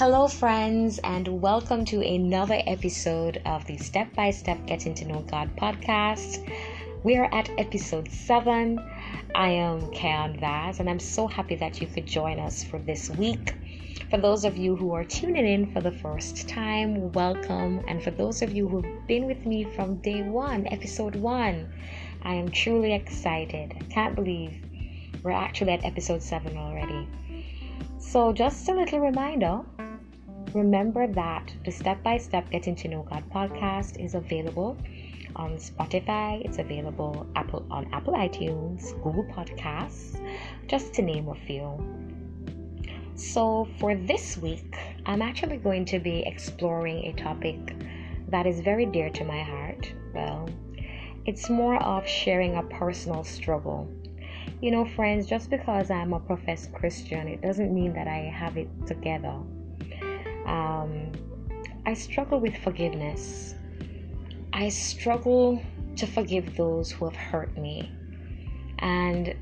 Hello, friends, and welcome to another episode of the Step by Step Getting to Know God podcast. We are at episode 7. I am Kayan Vaz, and I'm so happy that you could join us for this week. For those of you who are tuning in for the first time, welcome. And for those of you who've been with me from day one, episode 1, I am truly excited. I can't believe we're actually at episode 7 already. So, just a little reminder remember that the Step by Step Getting to Know God podcast is available on Spotify, it's available Apple on Apple iTunes, Google Podcasts, just to name a few. So, for this week, I'm actually going to be exploring a topic that is very dear to my heart. Well, it's more of sharing a personal struggle. You know, friends, just because I'm a professed Christian, it doesn't mean that I have it together. Um, I struggle with forgiveness. I struggle to forgive those who have hurt me. And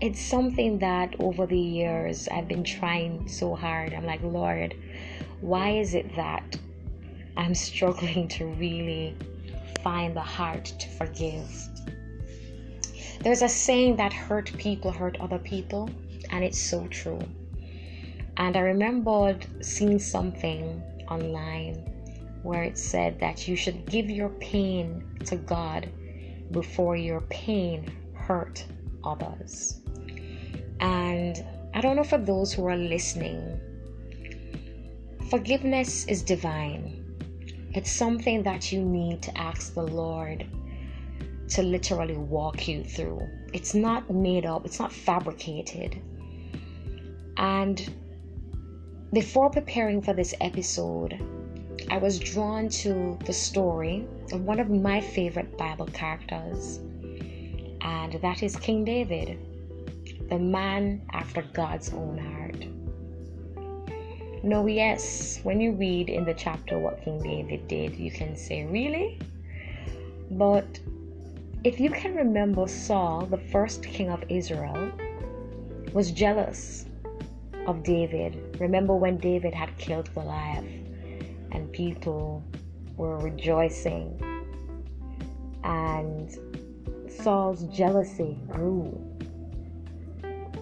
it's something that over the years I've been trying so hard. I'm like, Lord, why is it that I'm struggling to really find the heart to forgive? There's a saying that hurt people hurt other people, and it's so true. And I remembered seeing something online where it said that you should give your pain to God before your pain hurt others. And I don't know for those who are listening, forgiveness is divine. It's something that you need to ask the Lord to literally walk you through. It's not made up, it's not fabricated. And before preparing for this episode, I was drawn to the story of one of my favorite Bible characters, and that is King David, the man after God's own heart. No, yes, when you read in the chapter what King David did, you can say, Really? But if you can remember, Saul, the first king of Israel, was jealous of David. Remember when David had killed Goliath and people were rejoicing, and Saul's jealousy grew.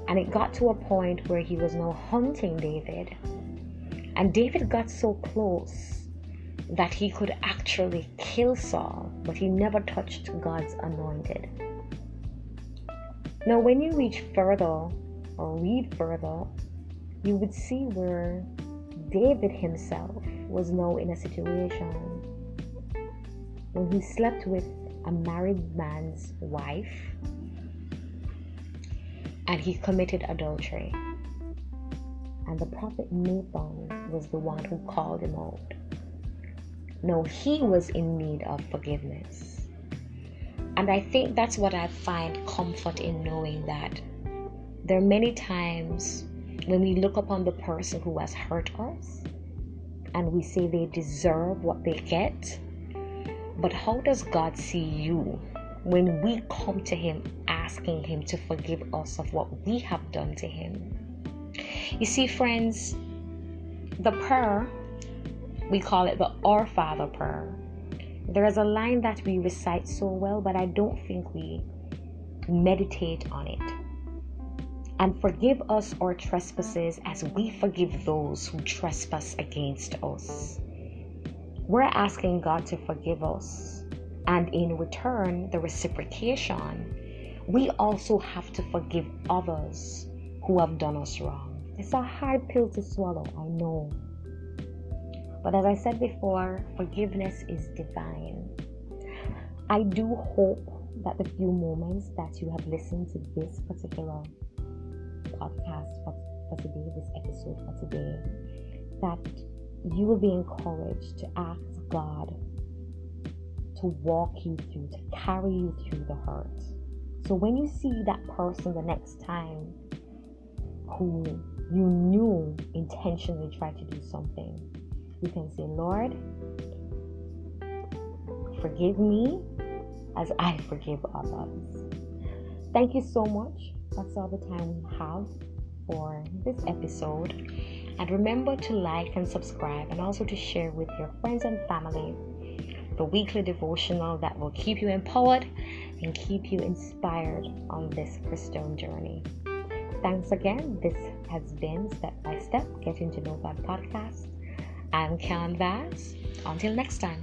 And it got to a point where he was now hunting David. And David got so close that he could actually kill Saul, but he never touched God's anointed. Now, when you reach further or read further, you would see where David himself was now in a situation when he slept with a married man's wife and he committed adultery. And the prophet Nathan was the one who called him out. No, he was in need of forgiveness. And I think that's what I find comfort in knowing that there are many times when we look upon the person who has hurt us and we say they deserve what they get, but how does God see you when we come to Him asking Him to forgive us of what we have done to Him? You see, friends, the prayer, we call it the Our Father prayer. There is a line that we recite so well, but I don't think we meditate on it and forgive us our trespasses as we forgive those who trespass against us. We're asking God to forgive us, and in return, the reciprocation, we also have to forgive others who have done us wrong. It's a hard pill to swallow, I know. But as I said before, forgiveness is divine. I do hope that the few moments that you have listened to this particular podcast for, for today, this episode for today, that you will be encouraged to ask God to walk you through, to carry you through the hurt. So when you see that person the next time who you knew intentionally tried to do something, you can say, Lord, forgive me as I forgive others. Thank you so much that's all the time we have for this episode. And remember to like and subscribe and also to share with your friends and family the weekly devotional that will keep you empowered and keep you inspired on this Christian journey. Thanks again. This has been Step by Step Getting to Know God podcast. I'm Karen Vaz. Until next time.